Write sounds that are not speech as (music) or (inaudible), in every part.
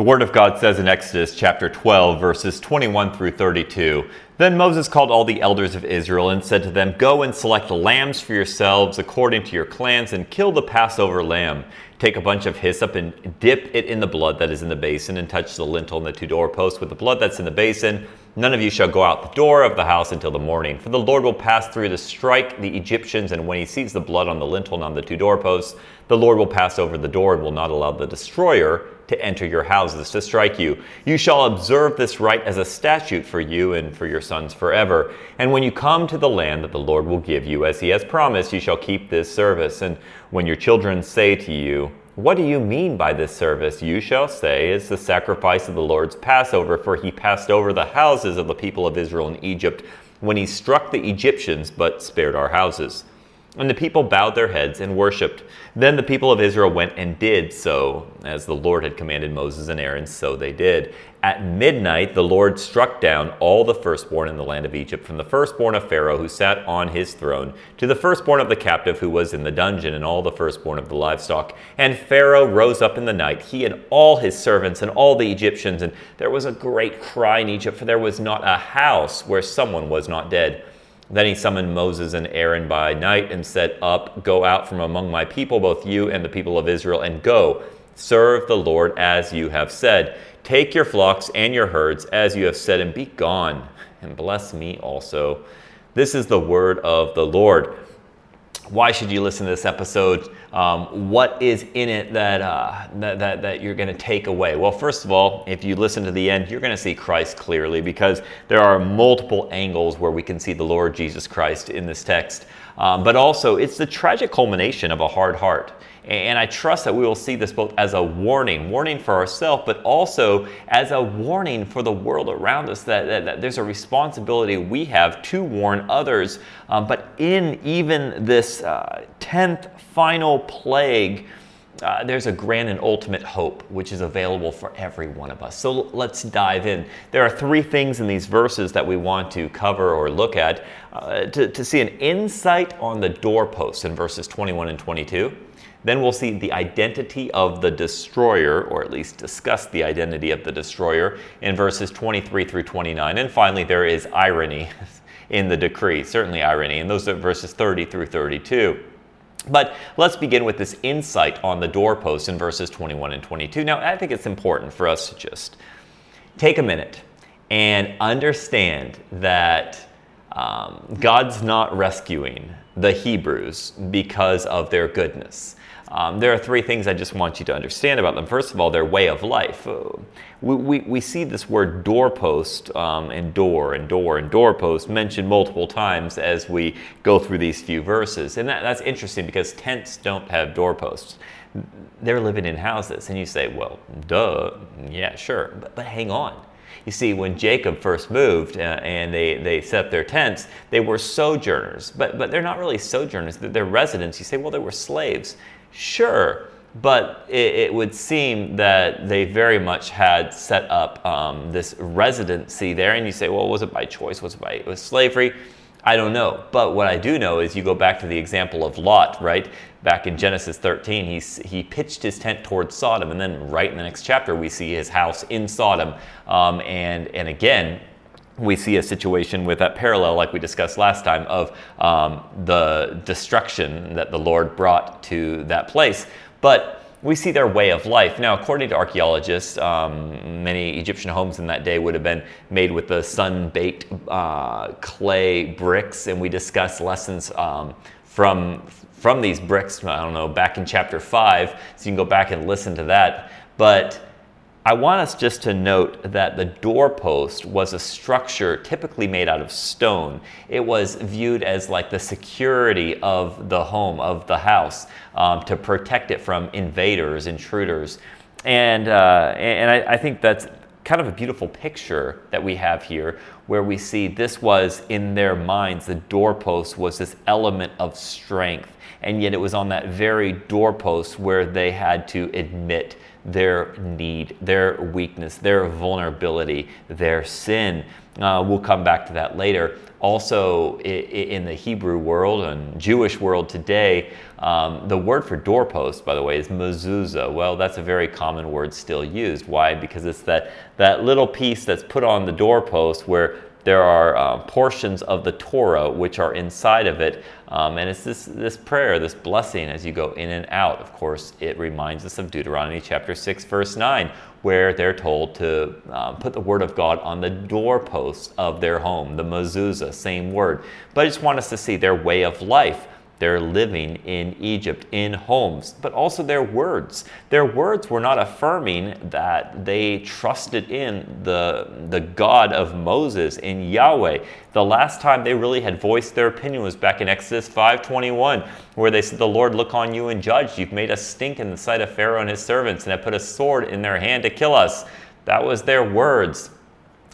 The Word of God says in Exodus chapter 12, verses 21 through 32 Then Moses called all the elders of Israel and said to them, Go and select lambs for yourselves according to your clans and kill the Passover lamb. Take a bunch of hyssop and dip it in the blood that is in the basin and touch the lintel and the two doorposts with the blood that's in the basin. None of you shall go out the door of the house until the morning, for the Lord will pass through to strike the Egyptians, and when he sees the blood on the lintel and on the two doorposts, the Lord will pass over the door and will not allow the destroyer to enter your houses to strike you. You shall observe this rite as a statute for you and for your sons forever. And when you come to the land that the Lord will give you, as he has promised, you shall keep this service. And when your children say to you, what do you mean by this service? You shall say, It's the sacrifice of the Lord's Passover, for he passed over the houses of the people of Israel in Egypt when he struck the Egyptians, but spared our houses. And the people bowed their heads and worshipped. Then the people of Israel went and did so, as the Lord had commanded Moses and Aaron, so they did. At midnight, the Lord struck down all the firstborn in the land of Egypt, from the firstborn of Pharaoh who sat on his throne, to the firstborn of the captive who was in the dungeon, and all the firstborn of the livestock. And Pharaoh rose up in the night, he and all his servants and all the Egyptians, and there was a great cry in Egypt, for there was not a house where someone was not dead. Then he summoned Moses and Aaron by night and said, Up, go out from among my people, both you and the people of Israel, and go, serve the Lord as you have said. Take your flocks and your herds as you have said, and be gone, and bless me also. This is the word of the Lord. Why should you listen to this episode? Um, what is in it that, uh, that, that, that, you're going to take away? Well, first of all, if you listen to the end, you're going to see Christ clearly because there are multiple angles where we can see the Lord Jesus Christ in this text. Um, but also, it's the tragic culmination of a hard heart. And I trust that we will see this both as a warning, warning for ourselves, but also as a warning for the world around us that, that, that there's a responsibility we have to warn others. Um, but in even this uh, 10th final plague, uh, there's a grand and ultimate hope which is available for every one of us. So let's dive in. There are three things in these verses that we want to cover or look at uh, to, to see an insight on the doorposts in verses 21 and 22. Then we'll see the identity of the destroyer, or at least discuss the identity of the destroyer in verses 23 through 29. And finally, there is irony (laughs) in the decree, certainly irony, and those are verses 30 through 32. But let's begin with this insight on the doorpost in verses 21 and 22. Now, I think it's important for us to just take a minute and understand that um, God's not rescuing the Hebrews because of their goodness. Um, there are three things I just want you to understand about them. First of all, their way of life. We, we, we see this word doorpost um, and door and door and doorpost mentioned multiple times as we go through these few verses. And that, that's interesting because tents don't have doorposts. They're living in houses. And you say, well, duh, yeah, sure. But, but hang on. You see, when Jacob first moved uh, and they, they set up their tents, they were sojourners, but, but they're not really sojourners, they're residents. You say, well, they were slaves. Sure, but it, it, would seem that they very much had set up um, this residency there. And you say, well, was it by choice? Was it by was slavery? I don't know. But what I do know is you go back to the example of Lot, right? Back in Genesis 13, he, he pitched his tent towards Sodom. And then right in the next chapter, we see his house in Sodom. Um, and, and again, we see a situation with that parallel, like we discussed last time, of um, the destruction that the Lord brought to that place. But we see their way of life. Now, according to archaeologists, um, many Egyptian homes in that day would have been made with the sun baked uh, clay bricks, and we discuss lessons um, from, from these bricks, I don't know, back in chapter 5, so you can go back and listen to that. But I want us just to note that the doorpost was a structure typically made out of stone. It was viewed as like the security of the home, of the house, um, to protect it from invaders, intruders. And, uh, and I, I think that's kind of a beautiful picture that we have here where we see this was in their minds, the doorpost was this element of strength. And yet it was on that very doorpost where they had to admit their need, their weakness, their vulnerability, their sin. Uh, we'll come back to that later. Also, in the Hebrew world and Jewish world today, um, the word for doorpost, by the way, is mezuzah. Well, that's a very common word still used. Why? Because it's that, that little piece that's put on the doorpost where there are uh, portions of the Torah which are inside of it. Um, and it's this, this prayer, this blessing as you go in and out. Of course, it reminds us of Deuteronomy chapter 6, verse 9, where they're told to uh, put the word of God on the doorposts of their home, the mezuzah, same word. But I just want us to see their way of life. They're living in Egypt in homes, but also their words. Their words were not affirming that they trusted in the, the God of Moses, in Yahweh. The last time they really had voiced their opinion was back in Exodus 5:21, where they said, "The Lord look on you and judge. You've made us stink in the sight of Pharaoh and his servants, and have put a sword in their hand to kill us." That was their words.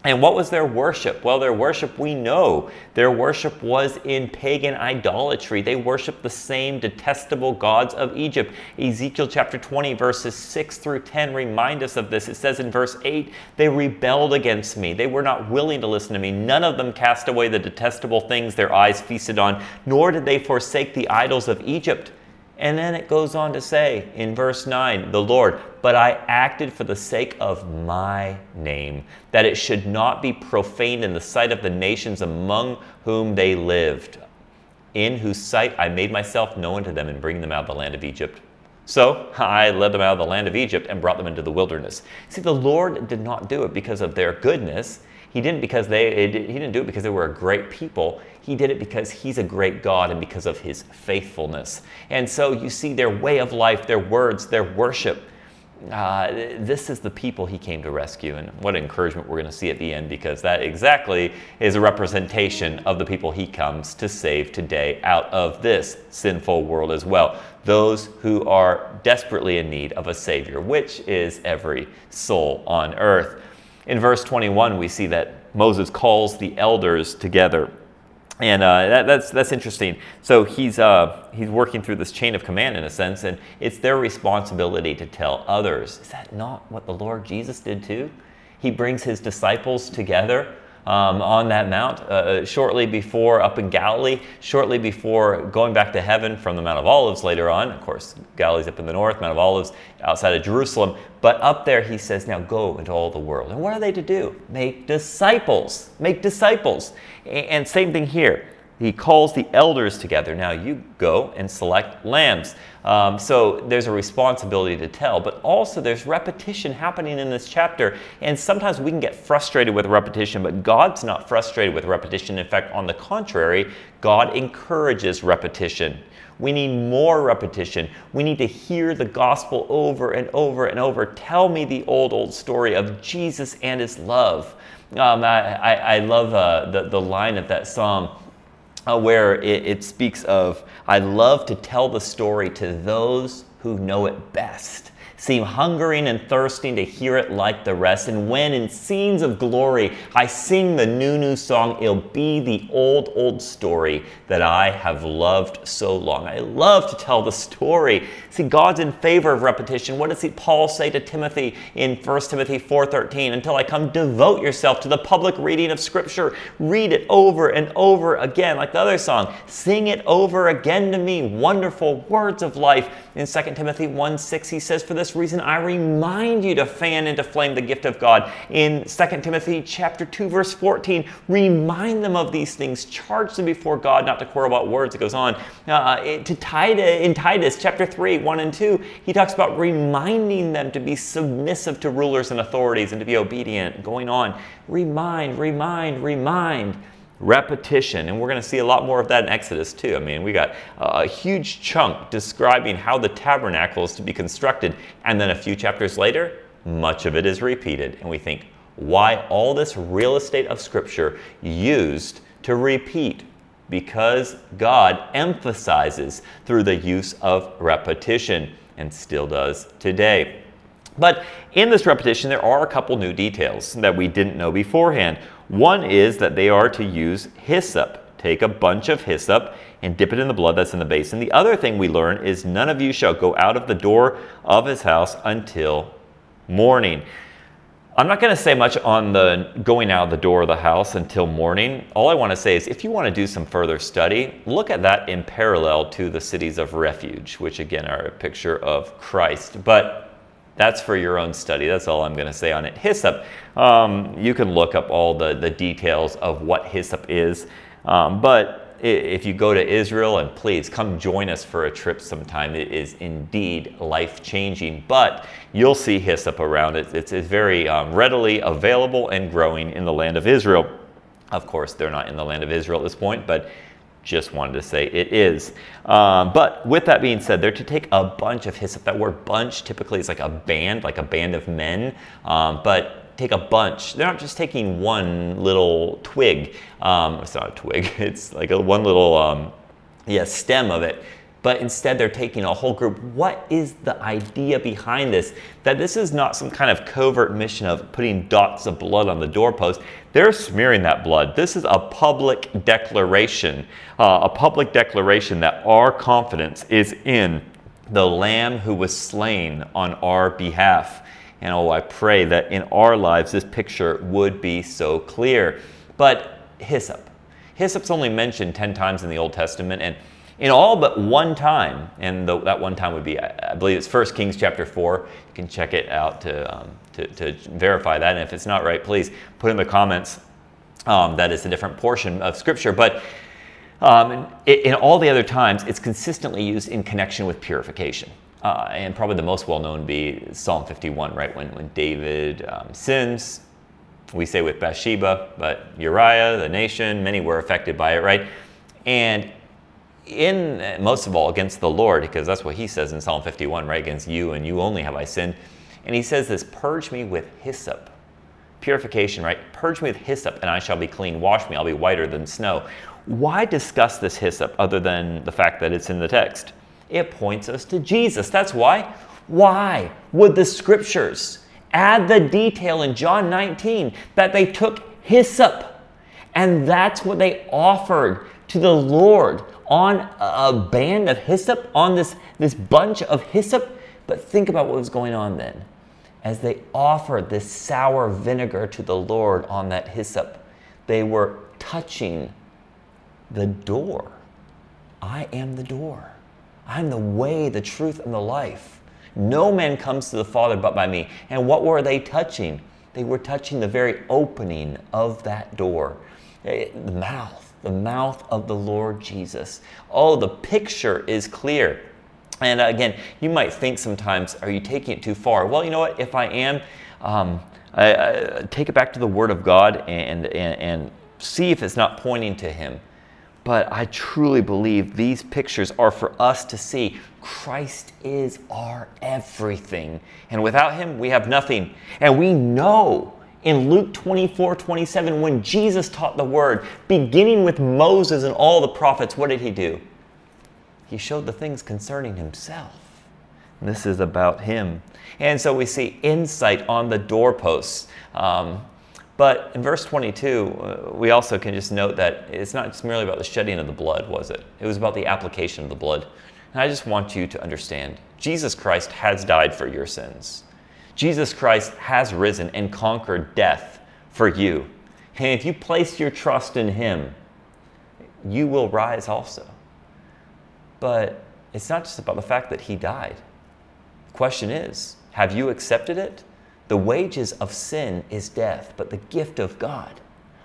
And what was their worship? Well, their worship, we know. Their worship was in pagan idolatry. They worshiped the same detestable gods of Egypt. Ezekiel chapter 20, verses 6 through 10 remind us of this. It says in verse 8, They rebelled against me. They were not willing to listen to me. None of them cast away the detestable things their eyes feasted on, nor did they forsake the idols of Egypt. And then it goes on to say in verse 9, the Lord, but I acted for the sake of my name, that it should not be profaned in the sight of the nations among whom they lived, in whose sight I made myself known to them and bring them out of the land of Egypt. So I led them out of the land of Egypt and brought them into the wilderness. See, the Lord did not do it because of their goodness. He didn't because they he didn't do it because they were a great people. He did it because he's a great God and because of his faithfulness. And so you see their way of life, their words, their worship. Uh, this is the people he came to rescue. And what encouragement we're going to see at the end because that exactly is a representation of the people he comes to save today out of this sinful world as well. Those who are desperately in need of a Savior, which is every soul on earth. In verse 21, we see that Moses calls the elders together. And uh, that, that's, that's interesting. So he's, uh, he's working through this chain of command in a sense, and it's their responsibility to tell others. Is that not what the Lord Jesus did too? He brings his disciples together um, on that mount uh, uh, shortly before up in Galilee, shortly before going back to heaven from the Mount of Olives later on. Of course, Galilee's up in the north, Mount of Olives outside of Jerusalem. But up there, he says, Now go into all the world. And what are they to do? Make disciples. Make disciples. And same thing here he calls the elders together. Now you go and select lambs. Um, so there's a responsibility to tell, but also there's repetition happening in this chapter. And sometimes we can get frustrated with repetition, but God's not frustrated with repetition. In fact, on the contrary, God encourages repetition. We need more repetition. We need to hear the gospel over and over and over. Tell me the old, old story of Jesus and his love. Um, I, I, I, love uh, the, the line of that psalm uh, where it, it speaks of, I love to tell the story to those who know it best seem hungering and thirsting to hear it like the rest. And when in scenes of glory I sing the new, new song, it'll be the old, old story that I have loved so long. I love to tell the story. See, God's in favor of repetition. What does Paul say to Timothy in 1 Timothy 4.13? Until I come, devote yourself to the public reading of Scripture. Read it over and over again, like the other song. Sing it over again to me. Wonderful words of life. In 2 Timothy 1.6, he says, For this reason I remind you to fan into flame the gift of God. In 2 Timothy chapter 2 verse 14, remind them of these things, charge them before God not to quarrel about words. It goes on. Uh, to Titus, in Titus chapter 3, 1 and 2, he talks about reminding them to be submissive to rulers and authorities and to be obedient. Going on, remind, remind, remind repetition. And we're going to see a lot more of that in Exodus too. I mean, we got a huge chunk describing how the tabernacle is to be constructed. And then a few chapters later, much of it is repeated. And we think, why all this real estate of Scripture used to repeat? Because God emphasizes through the use of repetition and still does today. But in this repetition, there are a couple new details that we didn't know beforehand. One is that they are to use hyssop. Take a bunch of hyssop and dip it in the blood that's in the basin. The other thing we learn is none of you shall go out of the door of his house until morning. I'm not going to say much on the going out the door of the house until morning. All I want to say is if you want to do some further study, look at that in parallel to the cities of refuge, which again are a picture of Christ. But that's for your own study. That's all I'm going to say on it. Hyssop, um, you can look up all the, the details of what hyssop is. Um, but if you go to Israel, and please come join us for a trip sometime, it is indeed life changing. But you'll see hyssop around it. It's, it's very um, readily available and growing in the land of Israel. Of course, they're not in the land of Israel at this point, but just wanted to say it is. Um, but with that being said, they're to take a bunch of hyssop. That word bunch typically is like a band, like a band of men. Um, but take a bunch. They're not just taking one little twig. Um, it's not a twig. (laughs) It's like a one little um, yeah stem of it. But instead, they're taking a whole group. What is the idea behind this? That this is not some kind of covert mission of putting dots of blood on the doorpost. They're smearing that blood. This is a public declaration, uh, a public declaration that our confidence is in the Lamb who was slain on our behalf. And oh, I pray that in our lives this picture would be so clear. But hyssop. Hyssop's only mentioned 10 times in the Old Testament, and in all but one time, and the, that one time would be, I believe it's 1 Kings chapter 4. You can check it out to, um, to, to, verify that. And if it's not right, please put in the comments um, that it's a different portion of Scripture. But um, in, in all the other times, it's consistently used in connection with purification. Uh, and probably the most well known be Psalm 51, right? When, when David um, sins, we say with Bathsheba, but Uriah, the nation, many were affected by it, right? And in most of all against the Lord, because that's what he says in Psalm 51, right? Against you and you only have I sinned. And he says this purge me with hyssop. Purification, right? Purge me with hyssop and I shall be clean. Wash me, I'll be whiter than snow. Why discuss this hyssop other than the fact that it's in the text? It points us to Jesus. That's why. Why would the scriptures add the detail in John 19 that they took hyssop and that's what they offered to the Lord on a band of hyssop, on this, this bunch of hyssop? But think about what was going on then. As they offered this sour vinegar to the Lord on that hyssop, they were touching the door. I am the door. I'm the way, the truth, and the life. No man comes to the Father but by me. And what were they touching? They were touching the very opening of that door, eh, the mouth, the mouth of the Lord Jesus. Oh, the picture is clear. And again, you might think sometimes, are you taking it too far? Well, you know what? If I am, um, I, I, take it back to the Word of God and, and, and see if it's not pointing to Him. But I truly believe these pictures are for us to see Christ is our everything. And without him, we have nothing. And we know in Luke 24 27, when Jesus taught the word, beginning with Moses and all the prophets, what did he do? He showed the things concerning himself. This is about him. And so we see insight on the doorposts. Um, but in verse 22, uh, we also can just note that it's not just merely about the shedding of the blood, was it? It was about the application of the blood. And I just want you to understand Jesus Christ has died for your sins. Jesus Christ has risen and conquered death for you. And if you place your trust in Him, you will rise also. But it's not just about the fact that He died. The question is have you accepted it? The wages of sin is death, but the gift of God,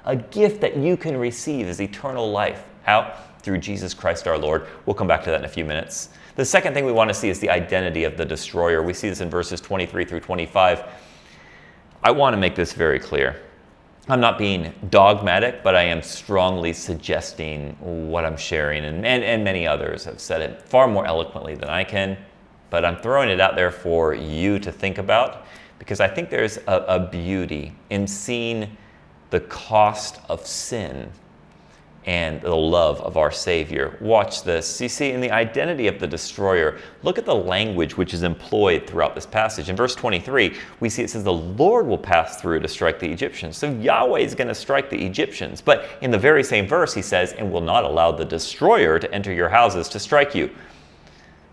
a gift that you can receive, is eternal life. How? Through Jesus Christ our Lord. We'll come back to that in a few minutes. The second thing we want to see is the identity of the destroyer. We see this in verses 23 through 25. I want to make this very clear. I'm not being dogmatic, but I am strongly suggesting what I'm sharing, and, and, and many others have said it far more eloquently than I can. But I'm throwing it out there for you to think about because I think there's a, a beauty in seeing the cost of sin and the love of our Savior. Watch this. You see, in the identity of the destroyer, look at the language which is employed throughout this passage. In verse 23, we see it says, The Lord will pass through to strike the Egyptians. So Yahweh is going to strike the Egyptians. But in the very same verse, he says, And will not allow the destroyer to enter your houses to strike you.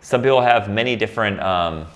Some people have many different. Um,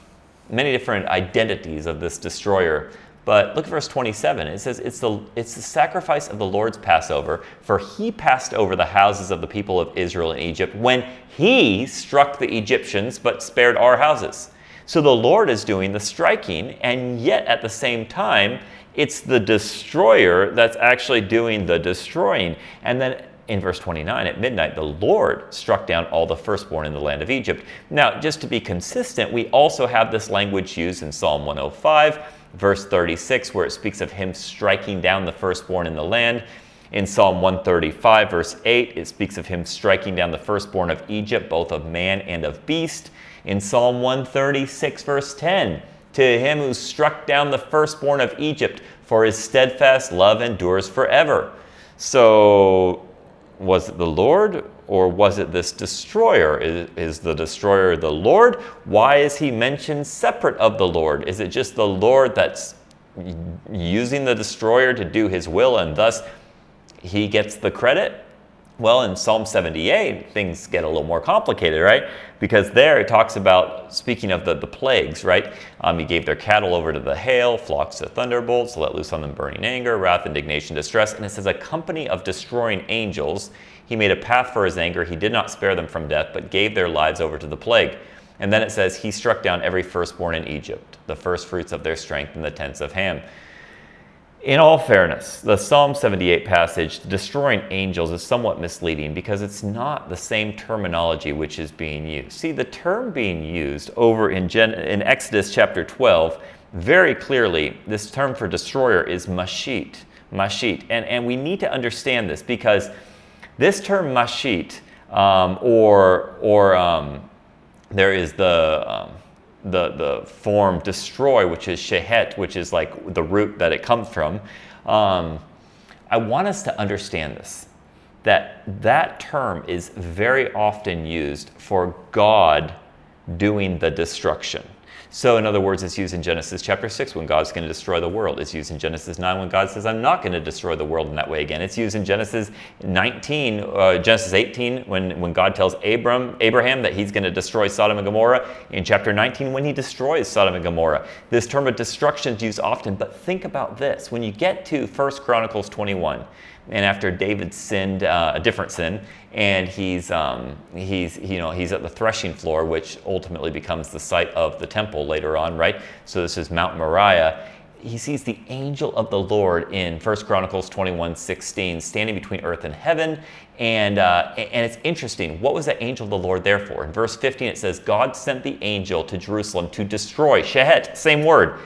many different identities of this destroyer. But look at verse 27. It says, it's the, it's the sacrifice of the Lord's Passover, for he passed over the houses of the people of Israel in Egypt when he struck the Egyptians but spared our houses. So the Lord is doing the striking, and yet at the same time, it's the destroyer that's actually doing the destroying. And then in verse 29, at midnight, the Lord struck down all the firstborn in the land of Egypt. Now, just to be consistent, we also have this language used in Psalm 105 verse 36, where it speaks of him striking down the firstborn in the land. In Psalm 135, verse 8, it speaks of him striking down the firstborn of Egypt, both of man and of beast. In Psalm 136, verse 10, to him who struck down the firstborn of Egypt, for his steadfast love endures forever. So, was it the Lord or was it this destroyer? Is, is, the destroyer the Lord? Why is he mentioned separate of the Lord? Is it just the Lord that's using the destroyer to do his will and thus he gets the credit? Well, in Psalm 78, things get a little more complicated, right? Because there it talks about, speaking of the, the plagues, right? Um, he gave their cattle over to the hail, flocks to thunderbolts, let loose on them burning anger, wrath, indignation, distress. And it says, a company of destroying angels. He made a path for his anger. He did not spare them from death, but gave their lives over to the plague. And then it says, He struck down every firstborn in Egypt, the firstfruits of their strength in the tents of Ham. In all fairness, the Psalm 78 passage, destroying angels, is somewhat misleading because it's not the same terminology which is being used. See, the term being used over in, Gen- in Exodus chapter 12, very clearly, this term for destroyer is mashit. Mashit. And, and we need to understand this because this term mashit, um, or, or um, there is the. Um, the, the form destroy, which is shehet, which is like the root that it comes from. Um, I want us to understand this that that term is very often used for God doing the destruction. So, in other words, it's used in Genesis chapter 6 when God's going to destroy the world. It's used in Genesis 9 when God says, I'm not going to destroy the world in that way again. It's used in Genesis 19, uh, Genesis 18 when, when God tells Abram, Abraham that he's going to destroy Sodom and Gomorrah. In chapter 19 when he destroys Sodom and Gomorrah. This term of destruction is used often, but think about this. When you get to 1 Chronicles 21, and after David sinned uh, a different sin, and he's um, he's you know he's at the threshing floor, which ultimately becomes the site of the temple later on, right? So this is Mount Moriah. He sees the angel of the Lord in 1 Chronicles 21 16, standing between earth and heaven. And, uh, and it's interesting. What was the angel of the Lord there for? In verse 15, it says, God sent the angel to Jerusalem to destroy, Shehet, same word.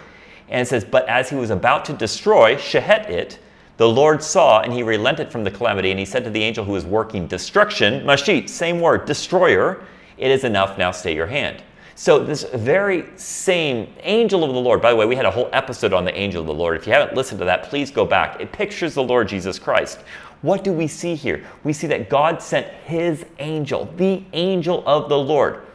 And it says, But as he was about to destroy, Shehet it, the Lord saw and he relented from the calamity, and he said to the angel who was working destruction, Mashit, same word, destroyer, it is enough, now stay your hand. So, this very same angel of the Lord, by the way, we had a whole episode on the angel of the Lord. If you haven't listened to that, please go back. It pictures the Lord Jesus Christ. What do we see here? We see that God sent his angel, the angel of the Lord.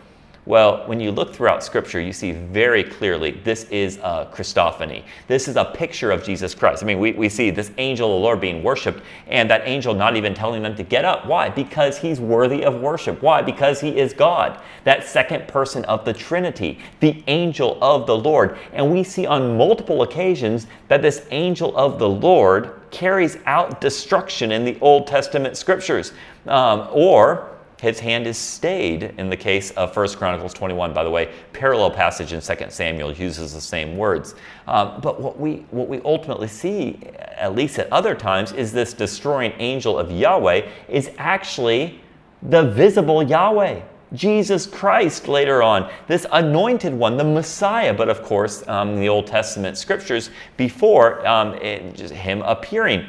Well, when you look throughout Scripture, you see very clearly this is a Christophany. This is a picture of Jesus Christ. I mean, we, we see this angel of the Lord being worshiped, and that angel not even telling them to get up. Why? Because he's worthy of worship. Why? Because he is God, that second person of the Trinity, the angel of the Lord. And we see on multiple occasions that this angel of the Lord carries out destruction in the Old Testament scriptures. Um, or his hand is stayed in the case of 1 Chronicles 21. By the way, parallel passage in 2 Samuel uses the same words. Um, but what we, what we ultimately see, at least at other times, is this destroying angel of Yahweh is actually the visible Yahweh. Jesus Christ later on, this anointed one, the Messiah, but of course, um, the Old Testament scriptures before um, it, him appearing.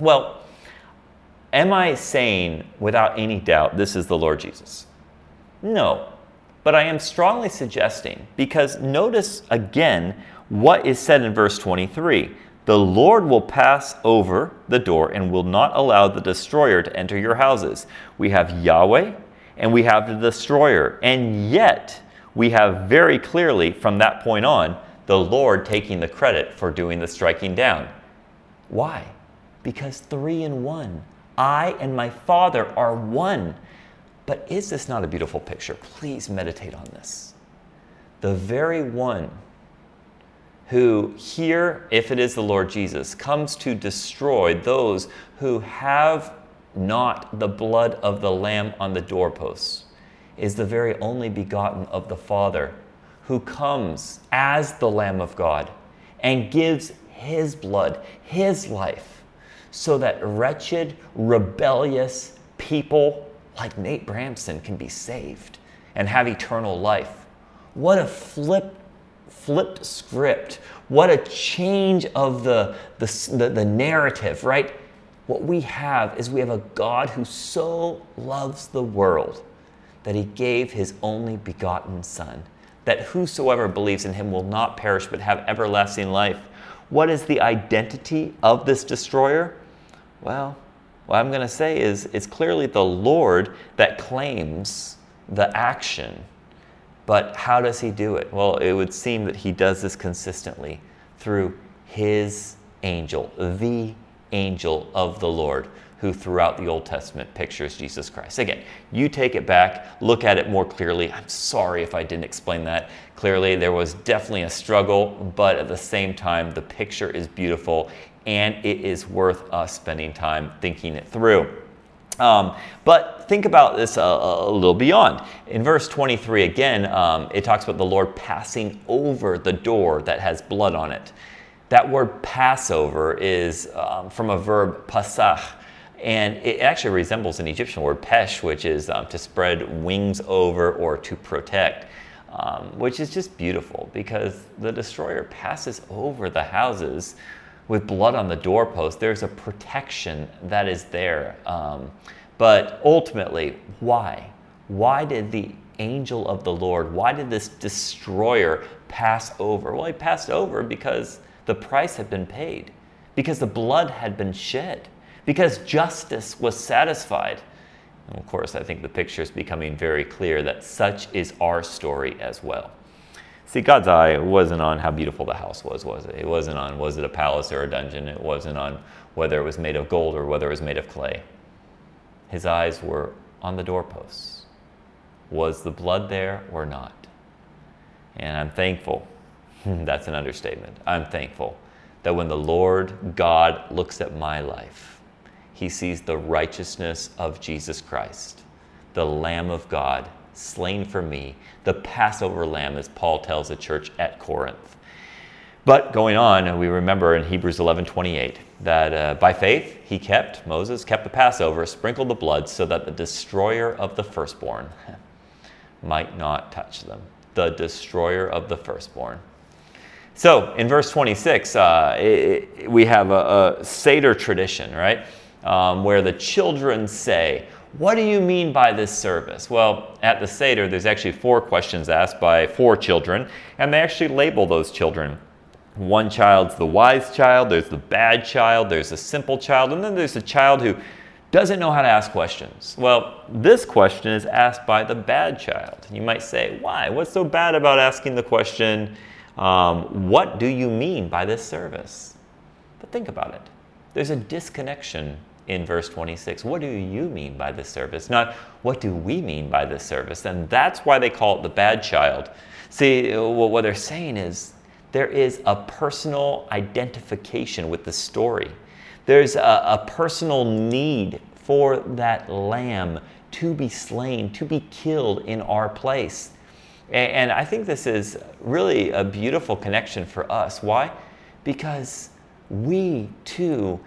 Well, Am I saying without any doubt this is the Lord Jesus? No. But I am strongly suggesting, because notice again what is said in verse 23 The Lord will pass over the door and will not allow the destroyer to enter your houses. We have Yahweh and we have the destroyer. And yet, we have very clearly from that point on the Lord taking the credit for doing the striking down. Why? Because three in one. I and my Father are one. But is this not a beautiful picture? Please meditate on this. the very one who here, if it is the Lord Jesus, comes to destroy those who have not the blood of the Lamb on the doorposts, is the very only begotten of the Father, who comes as the Lamb of God and gives his blood, his life, so that wretched, rebellious people like Nate Bramsen can be saved and have eternal life. What a flip flipped script. What a change of the, the, the, the, narrative, right? What we have is we have a God who so loves the world that he gave his only begotten Son, that whosoever believes in him will not perish but have everlasting life. What is the identity of this destroyer? Well, what I'm going to say is it's clearly the Lord that claims the action but how does he do it? Well, it would seem that he does this consistently through his angel, the angel of the Lord, who throughout the Old Testament pictures Jesus Christ. Again, you take it back, look at it more clearly. I'm sorry if I didn't explain that clearly. There was definitely a struggle, but at the same time, the picture is beautiful and it is worth us spending time thinking it through. Um, but think about this a, a, little beyond. In verse 23, again, um, it talks about the Lord passing over the door that has blood on it. That word Passover is um, from a verb pasach, and it actually resembles an Egyptian word pesh, which is um, to spread wings over or to protect. Um, which is just beautiful because the destroyer passes over the houses with blood on the doorpost, there's a protection that is there. Um, but ultimately, why? Why did the angel of the Lord, why did this destroyer pass over? Well, he passed over because the price had been paid, because the blood had been shed, because justice was satisfied. And of course, I think the picture is becoming very clear that such is our story as well. See, God's eye wasn't on how beautiful the house was, was it? It wasn't on was it a palace or a dungeon. It wasn't on whether it was made of gold or whether it was made of clay. His eyes were on the doorposts. Was the blood there or not? And I'm thankful, (laughs) that's an understatement. I'm thankful that when the Lord God looks at my life, he sees the righteousness of Jesus Christ, the Lamb of God slain for me, the Passover lamb, as Paul tells the church at Corinth. But going on, we remember in Hebrews 11:28 that uh, by faith he kept Moses kept the Passover, sprinkled the blood, so that the destroyer of the firstborn (laughs) might not touch them. The destroyer of the firstborn. So in verse 26, uh, it, we have a, a Seder tradition, right, um, where the children say, what do you mean by this service? Well, at the Seder, there's actually four questions asked by four children, and they actually label those children. One child's the wise child, there's the bad child, there's the simple child, and then there's a child who doesn't know how to ask questions. Well, this question is asked by the bad child. You might say, why? What's so bad about asking the question, um, what do you mean by this service? But think about it. There's a disconnection in verse 26. What do you mean by this service? Not what do we mean by this service? And that's why they call it the bad child. See, what they're saying is there is a personal identification with the story. There's a, a personal need for that lamb to be slain, to be killed in our place. And, and I think this is really a beautiful connection for us. Why? Because we too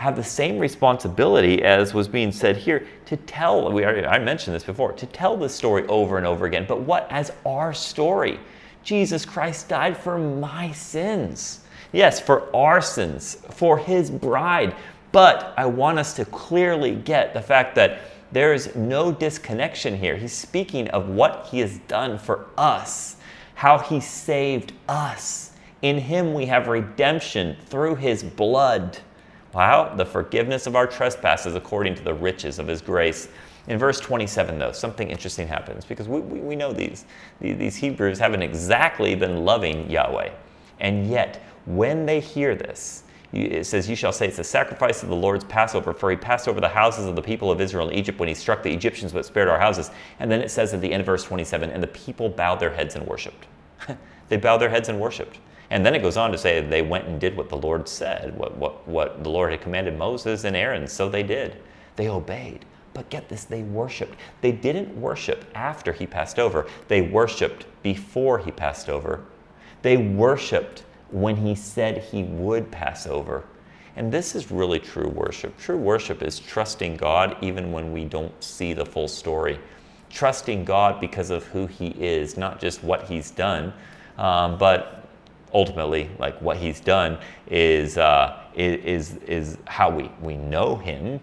have the same responsibility as was being said here to tell we already, I mentioned this before to tell the story over and over again. But what as our story? Jesus Christ died for my sins. Yes for our sins for his bride. But I want us to clearly get the fact that there is no disconnection here. He's speaking of what he has done for us how he saved us. In him we have redemption through his blood Wow, the forgiveness of our trespasses according to the riches of his grace. In verse 27, though, something interesting happens because we, we, we know these, these Hebrews haven't exactly been loving Yahweh. And yet, when they hear this, it says, You shall say it's the sacrifice of the Lord's Passover, for he passed over the houses of the people of Israel in Egypt when he struck the Egyptians but spared our houses. And then it says at the end of verse 27, And the people bowed their heads and worshiped. (laughs) they bowed their heads and worshiped. And then it goes on to say they went and did what the Lord said, what, what, what the Lord had commanded Moses and Aaron. So they did. They obeyed. But get this, they worshiped. They didn't worship after he passed over, they worshiped before he passed over. They worshiped when he said he would pass over. And this is really true worship. True worship is trusting God even when we don't see the full story. Trusting God because of who He is, not just what He's done, um, but ultimately, like what He's done is, uh, is, is how we, we know Him.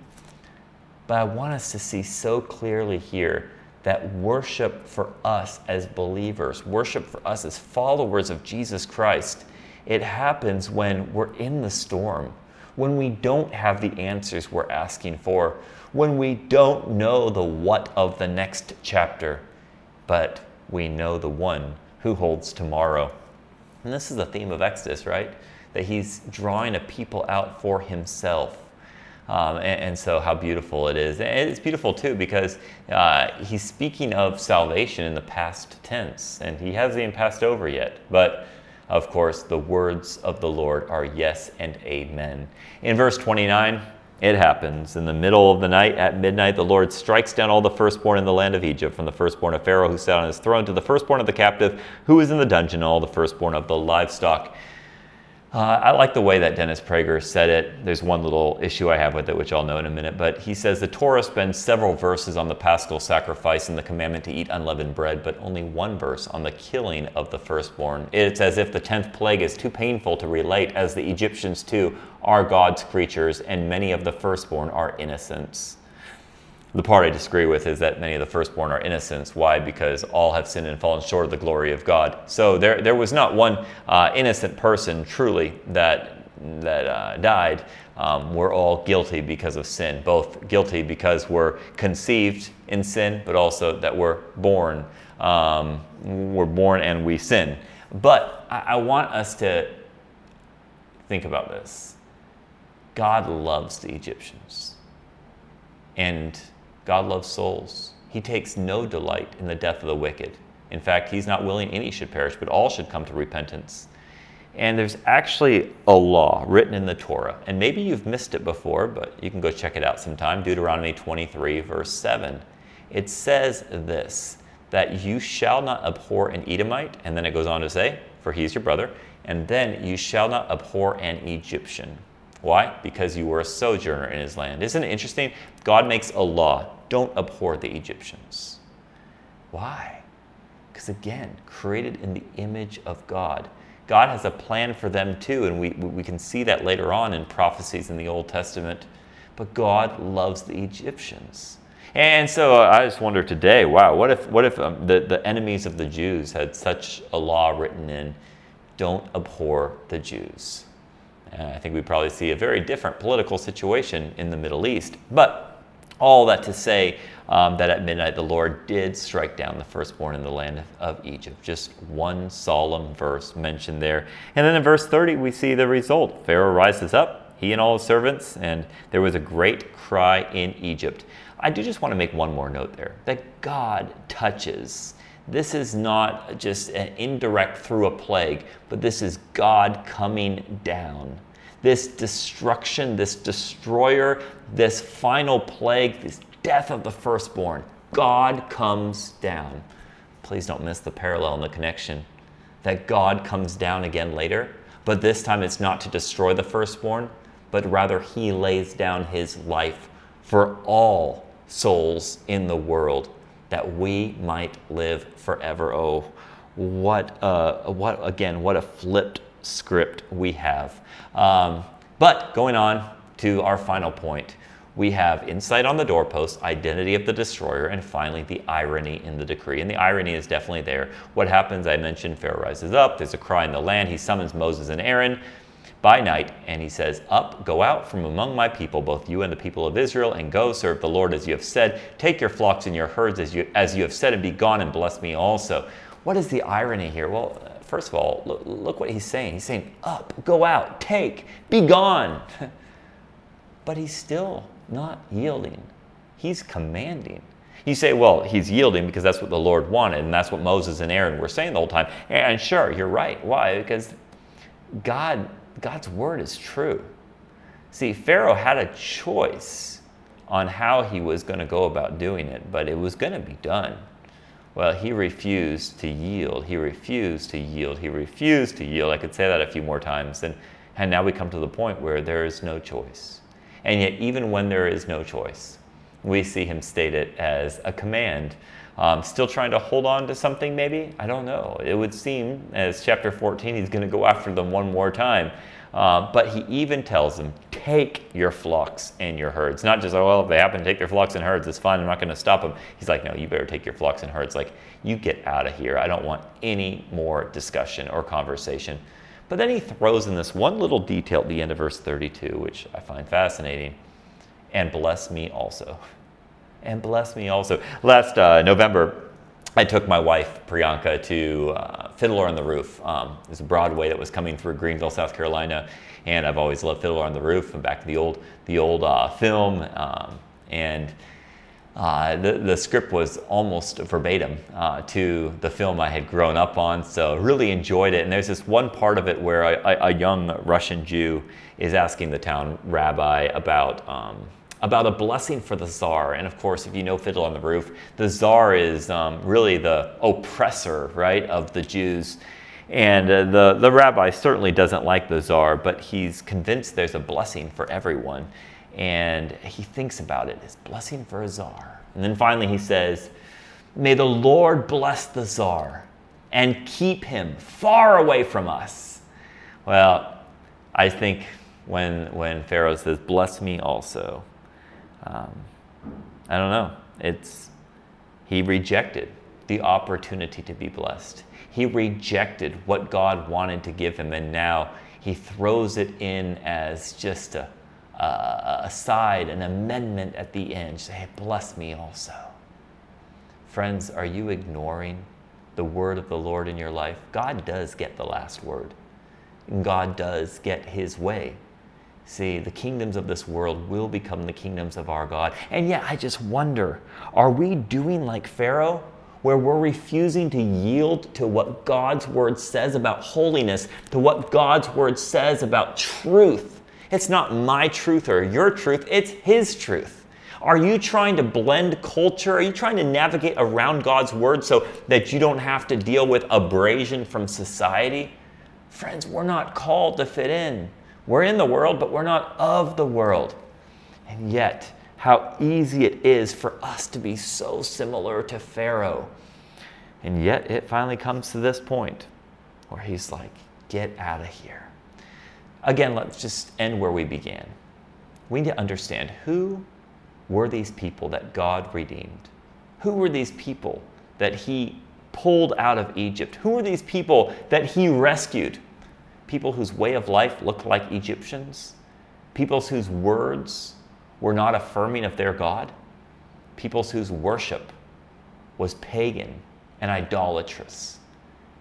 But I want us to see so clearly here that worship for us as believers, worship for us as followers of Jesus Christ, it happens when we're in the storm when we don't have the answers we're asking for, when we don't know the what of the next chapter, but we know the one who holds tomorrow. And this is the theme of Exodus, right? That he's drawing a people out for himself. Um, and, and, so, how beautiful it is. And it's beautiful too because uh, he's speaking of salvation in the past tense, and he hasn't even passed over yet. But of course, the words of the Lord are yes and amen. In verse 29, it happens. In the middle of the night, at midnight, the Lord strikes down all the firstborn in the land of Egypt, from the firstborn of Pharaoh who sat on his throne to the firstborn of the captive who was in the dungeon, and all the firstborn of the livestock. Uh, I like the way that Dennis Prager said it. There's one little issue I have with it, which I'll know in a minute. But he says the Torah spends several verses on the paschal sacrifice and the commandment to eat unleavened bread, but only one verse on the killing of the firstborn. It's as if the tenth plague is too painful to relate, as the Egyptians too are God's creatures, and many of the firstborn are innocents. The part I disagree with is that many of the firstborn are innocents. Why? Because all have sinned and fallen short of the glory of God. So there, there was not one uh, innocent person truly that, that uh, died. Um, we're all guilty because of sin, both guilty because we're conceived in sin, but also that we're born. Um, we're born and we sin. But I, I want us to think about this. God loves the Egyptians. And God loves souls. He takes no delight in the death of the wicked. In fact, he's not willing any should perish, but all should come to repentance. And there's actually a law written in the Torah. And maybe you've missed it before, but you can go check it out sometime. Deuteronomy 23, verse 7. It says this that you shall not abhor an Edomite. And then it goes on to say, for he is your brother. And then you shall not abhor an Egyptian. Why? Because you were a sojourner in his land. Isn't it interesting? God makes a law don't abhor the Egyptians. Why? Because again, created in the image of God. God has a plan for them too, and we, we can see that later on in prophecies in the Old Testament. But God loves the Egyptians. And so uh, I just wonder today, wow, what if, what if um, the, the enemies of the Jews had such a law written in, don't abhor the Jews? And I think we probably see a very different political situation in the Middle East. But all that to say um, that at midnight the Lord did strike down the firstborn in the land of Egypt. Just one solemn verse mentioned there. And then in verse 30, we see the result Pharaoh rises up, he and all his servants, and there was a great cry in Egypt. I do just want to make one more note there that God touches. This is not just an indirect through a plague, but this is God coming down this destruction, this destroyer, this final plague, this death of the firstborn. God comes down. Please don't miss the parallel and the connection that God comes down again later, but this time it's not to destroy the firstborn, but rather he lays down his life for all souls in the world that we might live forever. Oh, what, uh, what again, what a flipped script we have. Um, but going on to our final point, we have insight on the doorpost, identity of the destroyer, and finally the irony in the decree. And the irony is definitely there. What happens? I mentioned Pharaoh rises up, there's a cry in the land, he summons Moses and Aaron by night, and he says, Up, go out from among my people, both you and the people of Israel, and go serve the Lord as you have said. Take your flocks and your herds as you, as you have said, and be gone and bless me also. What is the irony here? Well, first of all, look, look what he's saying. He's saying, Up, go out, take, be gone. (laughs) but he's still not yielding. He's commanding. You say, well, he's yielding because that's what the Lord wanted, and that's what Moses and Aaron were saying the whole time. And sure, you're right. Why? Because God, God's word is true. See, Pharaoh had a choice on how he was going to go about doing it, but it was going to be done. Well, he refused to yield. He refused to yield. He refused to yield. I could say that a few more times. And, and now we come to the point where there is no choice. And yet, even when there is no choice, we see him state it as a command. Um, still trying to hold on to something, maybe? I don't know. It would seem, as chapter 14, he's going to go after them one more time. Uh, but he even tells them, take your flocks and your herds. Not just, oh, well, if they happen to take their flocks and herds, it's fine. I'm not going to stop them. He's like, no, you better take your flocks and herds. Like, you get out of here. I don't want any more discussion or conversation. But then he throws in this one little detail at the end of verse 32, which I find fascinating. And bless me also. (laughs) And bless me also. Last uh, November, I took my wife Priyanka to uh, Fiddler on the Roof. Um, it was a Broadway that was coming through Greenville, South Carolina, and I've always loved Fiddler on the Roof. And back to the old the old uh, film, um, and uh, the the script was almost verbatim uh, to the film I had grown up on. So really enjoyed it. And there's this one part of it where a, young Russian Jew is asking the town rabbi about. Um, about a blessing for the czar. And of course, if you know Fiddle on the Roof, the czar is um, really the oppressor, right, of the Jews. And uh, the, the rabbi certainly doesn't like the czar, but he's convinced there's a blessing for everyone. And he thinks about it, this blessing for a czar. And then finally he says, May the Lord bless the czar and keep him far away from us. Well, I think when, when Pharaoh says, Bless me also, um, I don't know. It's he rejected the opportunity to be blessed. He rejected what God wanted to give him, and now he throws it in as just a, a, a side, an amendment at the end. Say, hey, bless me also. Friends, are you ignoring the word of the Lord in your life? God does get the last word. God does get his way. See, the kingdoms of this world will become the kingdoms of our God. And yet, I just wonder are we doing like Pharaoh, where we're refusing to yield to what God's word says about holiness, to what God's word says about truth? It's not my truth or your truth, it's His truth. Are you trying to blend culture? Are you trying to navigate around God's word so that you don't have to deal with abrasion from society? Friends, we're not called to fit in. We're in the world, but we're not of the world. And yet, how easy it is for us to be so similar to Pharaoh. And yet, it finally comes to this point where he's like, get out of here. Again, let's just end where we began. We need to understand who were these people that God redeemed? Who were these people that he pulled out of Egypt? Who were these people that he rescued? People whose way of life looked like Egyptians, peoples whose words were not affirming of their God, peoples whose worship was pagan and idolatrous.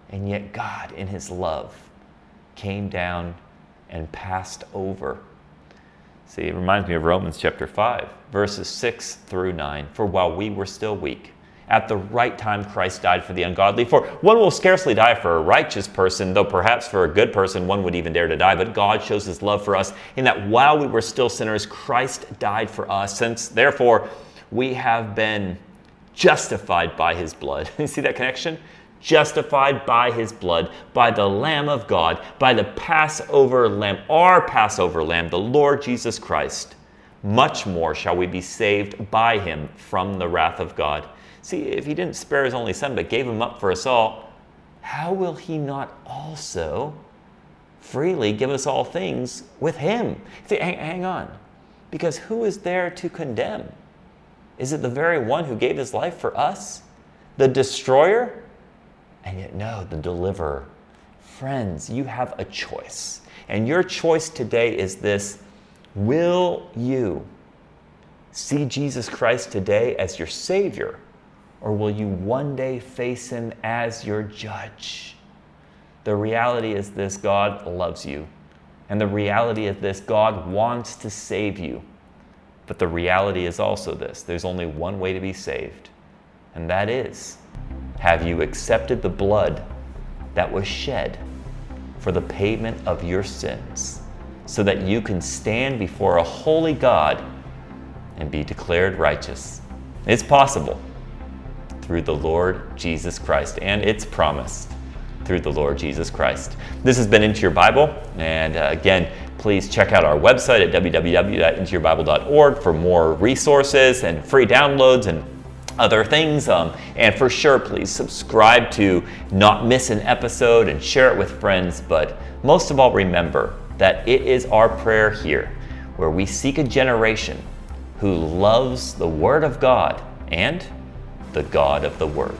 And yet, God, in His love, came down and passed over. See, it reminds me of Romans chapter 5, verses 6 through 9. For while we were still weak, at the right time, Christ died for the ungodly. For one will scarcely die for a righteous person, though perhaps for a good person one would even dare to die. But God shows his love for us in that while we were still sinners, Christ died for us. Since therefore we have been justified by his blood. You (laughs) see that connection? Justified by his blood, by the Lamb of God, by the Passover Lamb, our Passover Lamb, the Lord Jesus Christ. Much more shall we be saved by him from the wrath of God. See, if he didn't spare his only son but gave him up for us all, how will he not also freely give us all things with him? See, hang, hang on. Because who is there to condemn? Is it the very one who gave his life for us? The destroyer? And yet, no, the deliverer. Friends, you have a choice. And your choice today is this Will you see Jesus Christ today as your Savior? Or will you one day face him as your judge? The reality is this God loves you. And the reality is this God wants to save you. But the reality is also this there's only one way to be saved, and that is have you accepted the blood that was shed for the payment of your sins so that you can stand before a holy God and be declared righteous? It's possible through the Lord Jesus Christ, and it's promised through the Lord Jesus Christ. This has been Into Your Bible, and uh, again, please check out our website at www.intoyourbible.org for more resources and free downloads and other things. Um, and for sure, please subscribe to not miss an episode and share it with friends. But most of all, remember that it is our prayer here where we seek a generation who loves the Word of God and the God of the Word.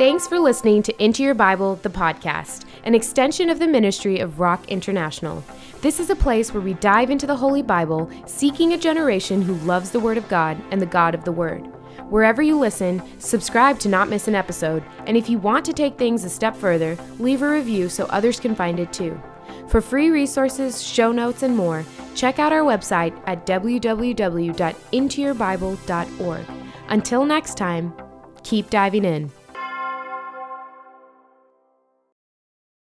Thanks for listening to Into Your Bible, the podcast, an extension of the ministry of Rock International. This is a place where we dive into the Holy Bible, seeking a generation who loves the Word of God and the God of the Word. Wherever you listen, subscribe to not miss an episode, and if you want to take things a step further, leave a review so others can find it too. For free resources, show notes, and more, check out our website at www.intoyourbible.org. Until next time, keep diving in.